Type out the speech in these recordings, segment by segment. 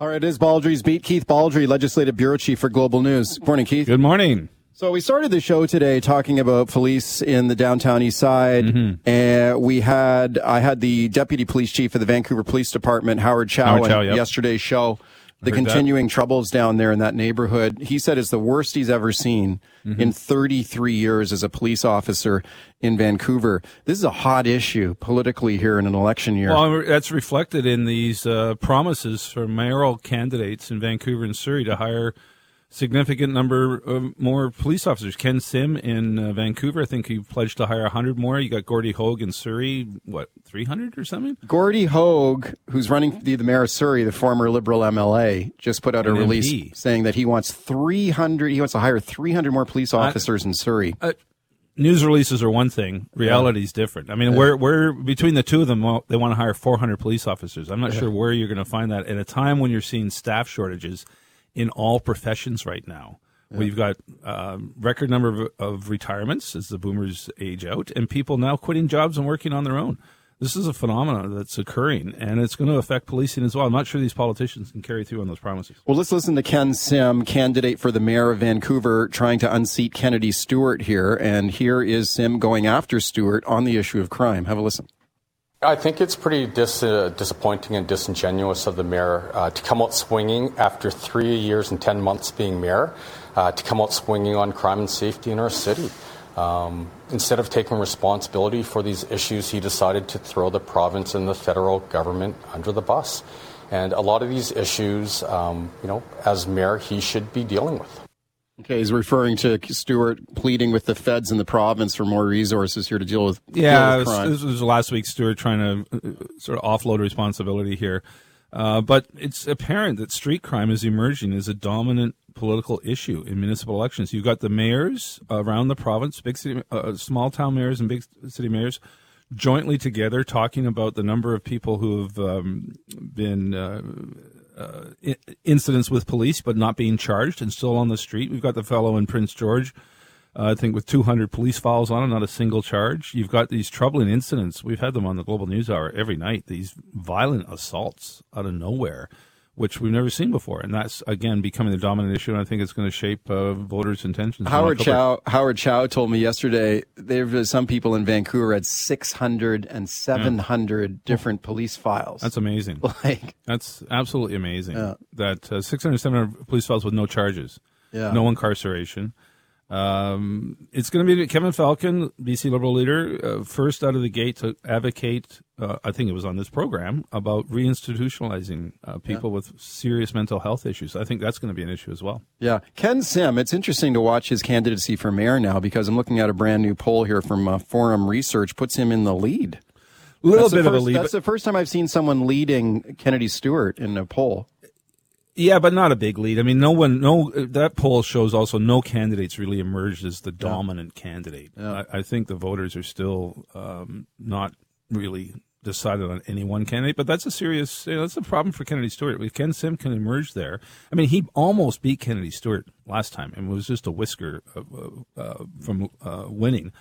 All right, it is Baldrey's beat. Keith Baldrey, Legislative Bureau Chief for Global News. Good morning, Keith. Good morning. So we started the show today talking about police in the downtown east side. Mm-hmm. And we had, I had the deputy police chief of the Vancouver Police Department, Howard Chow, Howard Chow, yep. yesterday's show. The Heard that. continuing troubles down there in that neighborhood. He said it's the worst he's ever seen Mm-hmm. in 33 years as a police officer in Vancouver. This is a hot issue politically here in an election year. Well, that's reflected in these uh, promises for mayoral candidates in Vancouver and Surrey to hire significant number of more police officers. Ken Sim in uh, Vancouver, I think he pledged to hire 100 more. You got Gordie Hogg in Surrey, what, 300 or something? Gordie Hogg, who's running for the, the mayor of Surrey, the former Liberal MLA, just put out a An release MP. saying that he wants 300, he wants to hire 300 more police officers in Surrey. News releases are one thing. Reality is different. I mean, we're, we're between the two of them. They want to hire 400 police officers. I'm not sure where you're going to find that at a time when you're seeing staff shortages in all professions right now. We've got um, record number of, of retirements as the boomers age out, and people now quitting jobs and working on their own. This is a phenomenon that's occurring, and it's going to affect policing as well. I'm not sure these politicians can carry through on those promises. Well, let's listen to Ken Sim, candidate for the mayor of Vancouver, trying to unseat Kennedy Stewart here. And here is Sim going after Stewart on the issue of crime. Have a listen. I think it's pretty dis- uh, disappointing and disingenuous of the mayor uh, to come out swinging after three years and 10 months being mayor, uh, to come out swinging on crime and safety in our city. Um, instead of taking responsibility for these issues, he decided to throw the province and the federal government under the bus. And a lot of these issues, um, you know, as mayor, he should be dealing with. Okay, he's referring to Stewart pleading with the feds in the province for more resources here to deal with, Yeah, deal with this, crime. this was last week. Stewart trying to uh, sort of offload responsibility here, uh, but it's apparent that street crime is emerging as a dominant political issue in municipal elections. You've got the mayors around the province, big city, uh, small town mayors, and big city mayors. Jointly together, talking about the number of people who have um, been uh, uh, incidents with police, but not being charged and still on the street. We've got the fellow in Prince George uh, I think with 200 police files on him, not a single charge. You've got these troubling incidents. We've had them on the Global News Hour every night. These violent assaults out of nowhere, which we've never seen before, and that's again becoming the dominant issue. And I think it's going to shape uh, voters' intentions. Howard Chow, Howard Chow told me yesterday there was some people in Vancouver had 600 and 700 different police files. That's amazing. like, That's absolutely amazing. Yeah. That uh, 600, 700 police files with no charges, Yeah. no incarceration. Um, it's going to be Kevin Falcon, BC Liberal leader, uh, first out of the gate to advocate. Uh, I think it was on this program about reinstitutionalizing uh, people with serious mental health issues. I think that's going to be an issue as well. yeah. Ken Sim, it's interesting to watch his candidacy for mayor now because I'm looking at a brand new poll here from uh, Forum Research, puts him in the lead. A little That's bit of a first- lead. That's the first time I've seen someone leading Kennedy Stewart in a poll. Yeah, but not a big lead. I mean, no one, no, that poll shows also no candidates really emerged as the dominant candidate. I, I think the voters are still um, not really decided on any one candidate, but that's a serious, you know, that's a problem for Kennedy Stewart. If Ken Sim can emerge there, I mean, he almost beat Kennedy Stewart last time and it was just a whisker uh, uh, from uh, winning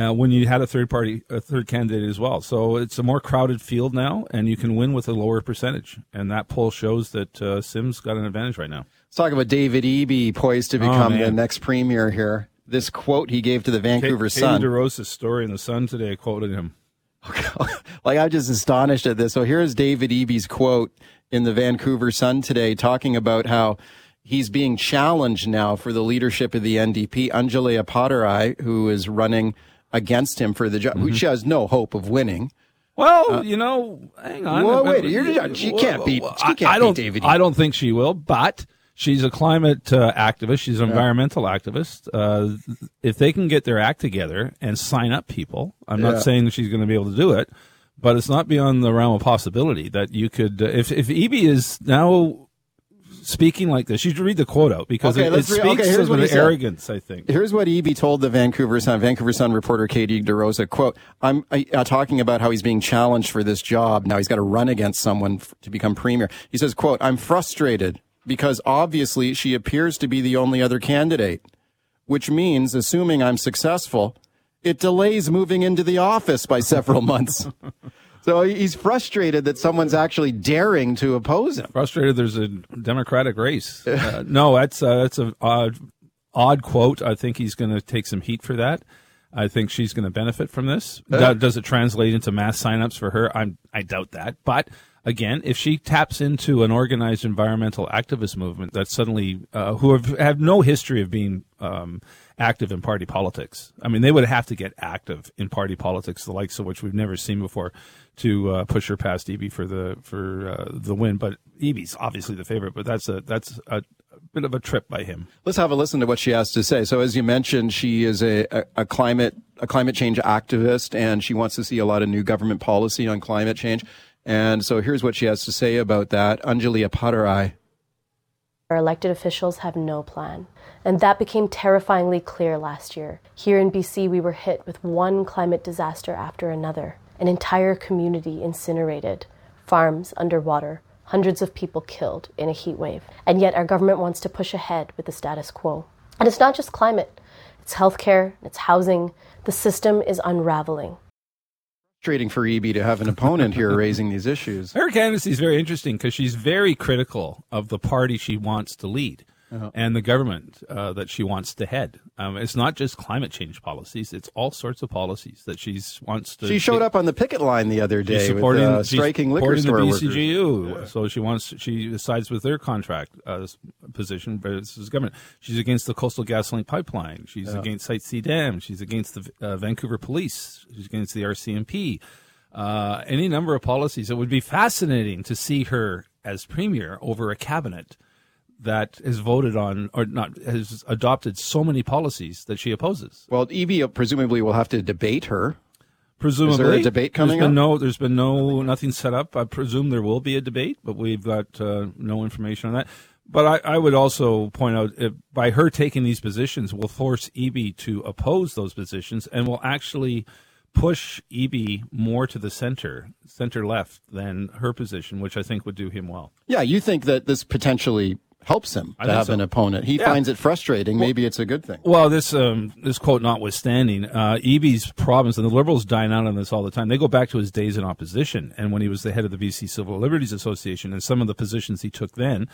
uh, when you had a third party, a third candidate as well. So it's a more crowded field now, and you can win with a lower percentage. And that poll shows that uh, Sim's got an advantage right now. Let's talk about David Eby poised to become the Oh, man. next premier here. This quote he gave to the Vancouver Katie Sun. DeRosa's story in the Sun today quoted him. like I'm just astonished at this. So here's David Eby's quote in the Vancouver Sun today, talking about how he's being challenged now for the leadership of the NDP. Anjali Appadurai, who is running against him for the job, Mm-hmm. which has no hope of winning. Well, you know, hang on. Well, wait, you're- she can't beat- she I- can't I beat don't, David I don't think she will, but she's a climate uh, activist. She's an environmental activist. Uh, if they can get their act together and sign up people, I'm Yeah. not saying that she's going to be able to do it, but it's not beyond the realm of possibility that you could. Uh, if if Eby is now speaking like this, you should read the quote out because Okay, it, it speaks okay, here's of what he said. arrogance. I think. Here's what Eby told the Vancouver Sun. Vancouver Sun reporter Katie DeRosa, quote, I'm uh, talking about how he's being challenged for this job. Now he's got to run against someone f- to become premier. He says, quote, I'm frustrated because obviously she appears to be the only other candidate, which means, assuming I'm successful, it delays moving into the office by several months. So he's frustrated that someone's actually daring to oppose him. Frustrated there's a Democratic race. Uh, no, that's uh, that's an odd, odd quote. I think he's going to take some heat for that. I think she's going to benefit from this. Uh. Does it translate into mass signups for her? I'm, I doubt that. But again, if she taps into an organized environmental activist movement that suddenly, uh, who have, have no history of being um, active in party politics, I mean, they would have to get active in party politics, the likes of which we've never seen before, to uh, push her past Eby for the for uh, the win. But Eby's obviously the favorite, but that's a that's a, bit of a trip by him. Let's have a listen to what she has to say. So, as you mentioned, she is a, a, a climate a climate change activist, and she wants to see a lot of new government policy on climate change. And so, here's what she has to say about that. Anjali Appadurai. Our elected officials have no plan. And that became terrifyingly clear last year. Here in BC, we were hit with one climate disaster after another. An entire community incinerated, farms underwater, hundreds of people killed in a heat wave. And yet our government wants to push ahead with the status quo. And it's not just climate, it's healthcare, it's housing. The system is unraveling. Frustrating for Eby to have an opponent here raising these issues. Her candidacy is very interesting because she's very critical of the party she wants to lead. And the government uh, that she wants to head. Um, it's not just climate change policies; it's all sorts of policies that she wants to. She showed get- up on the picket line the other day She's with supporting, uh, striking liquor supporting store the workers. BCGEU. So she wants she sides with their contract uh, position, versus government. She's against the Coastal GasLink pipeline. She's against Site C Dam. She's against the uh, Vancouver Police. She's against the RCMP. Uh, any number of policies. It would be fascinating to see her as premier over a cabinet that has voted on or not has adopted so many policies that she opposes. Well, Eby presumably will have to debate her. Presumably, debate coming there's? No, there's been no nothing set up. I presume there will be a debate, but we've got uh, no information on that. But I, I would also point out, if, by her taking these positions, will force Eby to oppose those positions and will actually push Eby more to the center, center left, than her position, which I think would do him well. Yeah, you think that this potentially helps him to have so. an opponent. He Yeah. finds it frustrating. Maybe it's a good thing. Well, this um, this quote notwithstanding, uh, Eby's problems, and the Liberals dine out on this all the time. They go back to his days in opposition, and when he was the head of the BC Civil Liberties Association, and some of the positions he took then,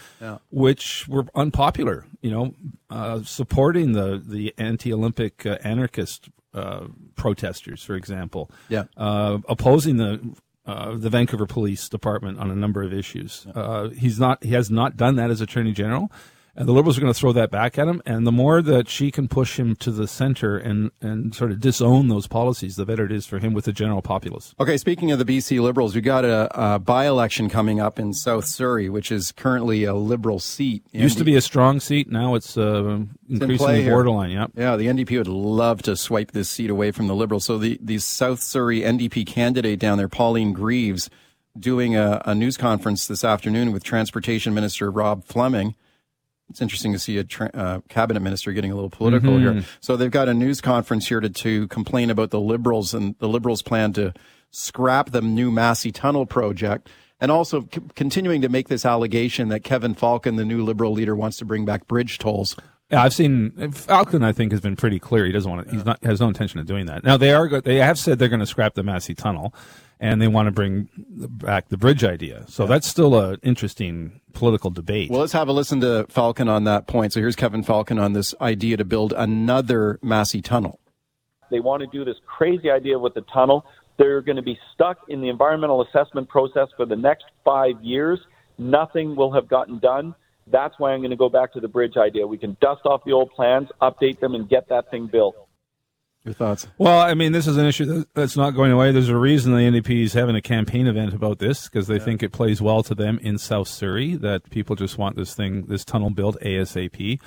which were unpopular. You know, uh, supporting the the anti-Olympic uh, anarchist uh, protesters, for example. Yeah. Uh, opposing the. Uh, the Vancouver Police Department on a number of issues. Uh, he's not. He has not done that as Attorney General, and the Liberals are going to throw that back at him. And the more that she can push him to the center and and sort of disown those policies, the better it is for him with the general populace. Okay, speaking of the BC Liberals, we got a, a by-election coming up in South Surrey, which is currently a Liberal seat. Used to be a strong seat. Now it's uh, increasingly here. borderline. Yep. Yeah, the NDP would love to swipe this seat away from the Liberals. So the, the South Surrey NDP candidate down there, Pauline Greaves, doing a, a news conference this afternoon with Transportation Minister Rob Fleming. It's interesting to see a tra- uh, cabinet minister getting a little political here. So they've got a news conference here to, to complain about the Liberals and the Liberals' plan to scrap the new Massey Tunnel project. And also c- continuing to make this allegation that Kevin Falcon, the new Liberal leader, wants to bring back bridge tolls. Yeah, I've seen Falcon. I think has been pretty clear. He doesn't want to. He's not has no intention of doing that. Now they are. They have said they're going to scrap the Massey Tunnel, and they want to bring back the bridge idea. So that's still a interesting political debate. Well, let's have a listen to Falcon on that point. So here's Kevin Falcon on this idea to build another Massey tunnel. They want to do this crazy idea with the tunnel. They're going to be stuck in the environmental assessment process for the next five years. Nothing will have gotten done. That's why I'm going to go back to the bridge idea. We can dust off the old plans, update them, and get that thing built. Your thoughts? Well, I mean, this is an issue that's not going away. There's a reason the NDP is having a campaign event about this because they think it plays well to them in South Surrey that people just want this thing, this tunnel built ASAP.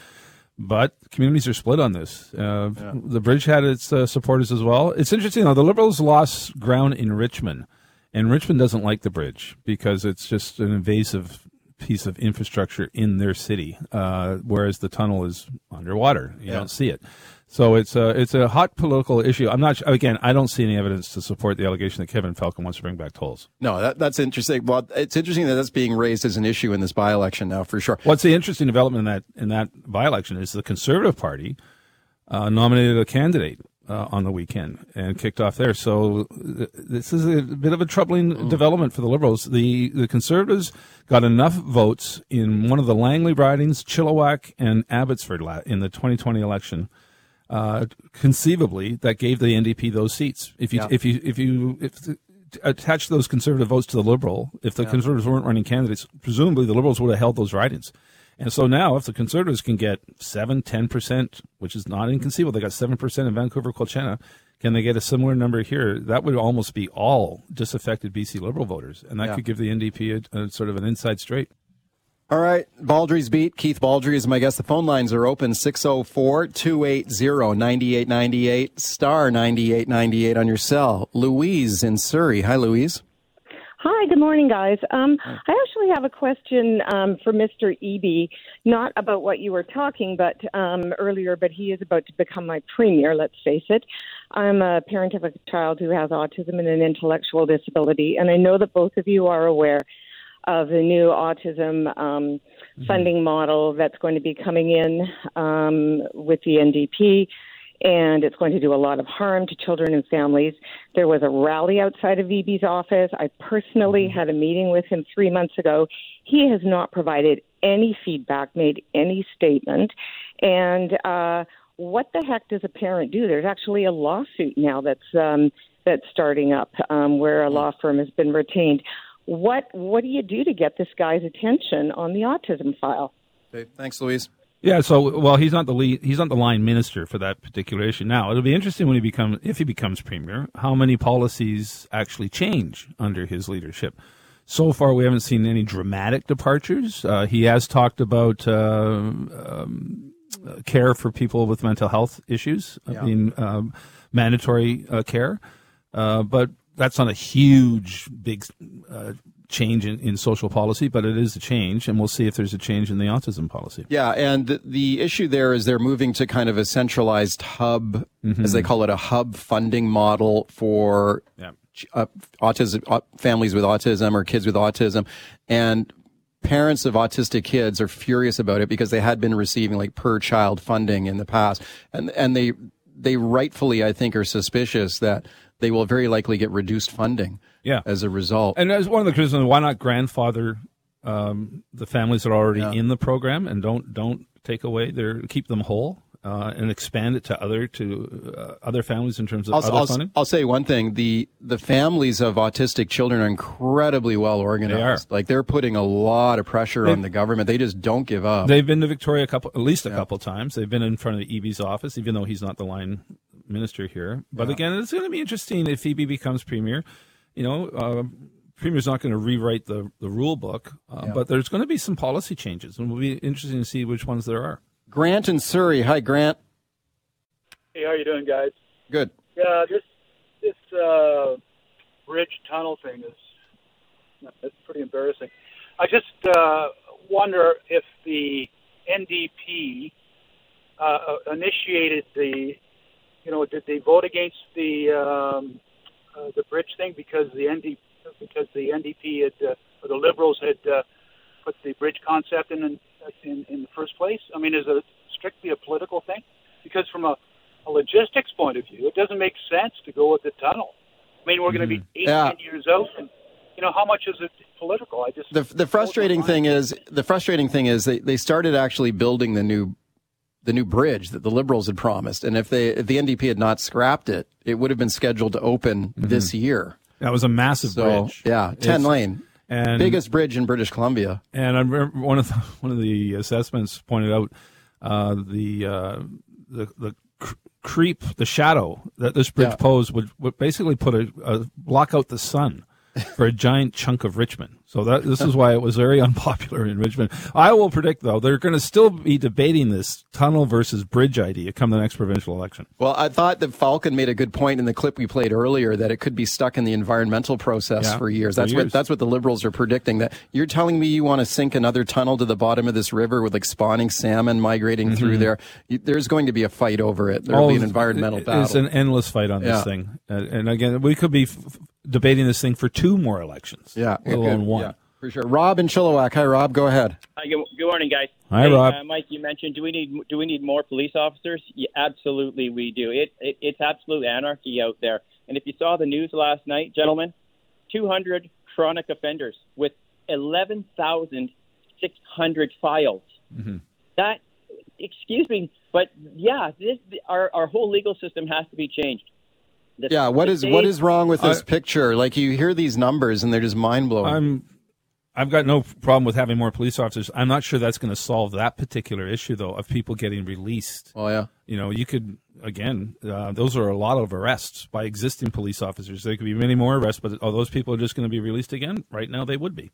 But communities are split on this. Uh, The bridge had its uh, supporters as well. It's interesting though. The Liberals lost ground in Richmond, and Richmond doesn't like the bridge because it's just an invasive piece of infrastructure in their city, uh, whereas the tunnel is underwater. You don't see it. So it's a it's a hot political issue. I'm not again. I don't see any evidence to support the allegation that Kevin Falcon wants to bring back tolls. No, that, that's interesting. Well, it's interesting that that's being raised as an issue in this by-election now, for sure. What's the interesting development in that in that by election is the Conservative Party uh, nominated a candidate uh, on the weekend and kicked off there. So th- this is a bit of a troubling development for the Liberals. The the Conservatives got enough votes in one of the Langley ridings, Chilliwack and Abbotsford in the 2020 election. Uh, conceivably, that gave the NDP those seats. If you Yeah. if you if you if the, attach those conservative votes to the Liberal, if the Conservatives weren't running candidates, presumably the Liberals would have held those ridings. And so now, if the Conservatives can get 7, 10%, which is not inconceivable, they got 7% in Vancouver, Quilchena, can they get a similar number here? That would almost be all disaffected BC Liberal voters. And that Yeah. could give the NDP a, a sort of an inside straight. All right, Baldrey's beat. Keith Baldrey is my guest. The phone lines are open 604 280 9898 star 9898 on your cell. Louise in Surrey. Hi, Louise. Hi, good morning, guys. Um, I actually have a question um, for Mr. Eby, not about what you were talking but um, earlier, but he is about to become my premier. Let's face it. I'm a parent of a child who has autism and an intellectual disability, and I know that both of you are aware of the new autism um, funding model that's going to be coming in um, with the NDP and it's going to do a lot of harm to children and families. There was a rally outside of Eby's office. I personally had a meeting with him three months ago. He has not provided any feedback, made any statement, and uh, what the heck does a parent do? There's actually a lawsuit now that's um, that's starting up um, where a law firm has been retained. What what do you do to get this guy's attention on the autism file? Okay, thanks, Louise. Yeah, so well, he's not the lead, he's not the line minister for that particular issue. Now, it'll be interesting when he becomes if he becomes premier, how many policies actually change under his leadership. So far, we haven't seen any dramatic departures. Uh, he has talked about uh, um, uh, care for people with mental health issues, I mean, um, mandatory uh, care, uh, but that's not a huge, big uh, change in, in social policy, but it is a change, and we'll see if there's a change in the autism policy. Yeah, and the, the issue there is they're moving to kind of a centralized hub, as they call it, a hub funding model for Yeah. uh, autism uh, families with autism or kids with autism, and parents of autistic kids are furious about it because they had been receiving like per child funding in the past, and and they they rightfully I think are suspicious that they will very likely get reduced funding. Yeah. as a result. And as one of the criticisms, why not grandfather um, the families that are already Yeah. in the program and don't don't take away their keep them whole uh, and expand it to other to uh, other families in terms of I'll, other I'll, funding. I'll say one thing: the the families of autistic children are incredibly well organized. Like they're putting a lot of pressure on the government. They just don't give up. They've been to Victoria a couple, at least a couple times. They've been in front of the Eby's office, even though he's not the line minister here. But again, it's going to be interesting if Eby becomes premier. You know, uh, premier's not going to rewrite the the rule book, uh, but there's going to be some policy changes, and it'll be interesting to see which ones there are. Grant in Surrey. Hi, Grant. Hey, how are you doing, guys? Good. Yeah, this this uh, bridge tunnel thing is it's pretty embarrassing. I just uh, wonder if the NDP uh, initiated the, you know, did they vote against the um, uh, the bridge thing because the ND because the NDP had uh, or the Liberals had uh, put the bridge concept in, in in the first place? I mean, is it strictly a political thing? Because from a a logistics point of view, it doesn't make sense to go with the tunnel. I mean, we're going to be 18 Yeah. years out, and you know how much is it political? I just The the frustrating thing is the frustrating thing is they, they started actually building the new the new bridge that the liberals had promised, and if they if the NDP had not scrapped it, it would have been scheduled to open this year. That was a massive So bridge. yeah, ten It's- lane, and biggest bridge in British Columbia. And I remember one of the, one of the assessments pointed out uh, the uh, the the cr- creep, the shadow that this bridge Yeah. posed would, would basically put a, a block out the sun for a giant chunk of Richmond. So that this is why it was very unpopular in Richmond. I will predict though they're going to still be debating this tunnel versus bridge idea come the next provincial election. Well, I thought that Falcon made a good point in the clip we played earlier that it could be stuck in the environmental process Yeah, for years. for That's years. what that's what the liberals are predicting. That you're telling me you want to sink another tunnel to the bottom of this river with like spawning salmon migrating through mm-hmm. there. You, there's going to be a fight over it. There'll oh, be an Oh, environmental battle. It's an endless fight on Yeah. this thing, and, again, we could be f- debating this thing for two more elections. yeah, let alone one. Yeah. For sure. Rob in Chilliwack. Hi, Rob. Go ahead. Hi, good, good morning, guys. Hi, Hey, Rob. Uh, Mike, you mentioned do we need do we need more police officers? Yeah, absolutely, we do. It, it it's absolute anarchy out there. And if you saw the news last night, gentlemen, 200 chronic offenders with 11,600 files. Mm-hmm. That, excuse me, but yeah, this our our whole legal system has to be changed. The- Yeah, what the is state- is wrong with this I- picture? Like you hear these numbers and they're just mind blowing. I'm. I've got no problem with having more police officers. I'm not sure that's going to solve that particular issue, though, of people getting released. Oh yeah. You know, you could again. Uh, those are a lot of arrests by existing police officers. There could be many more arrests, but are those people are just going to be released again? Right now, they would be.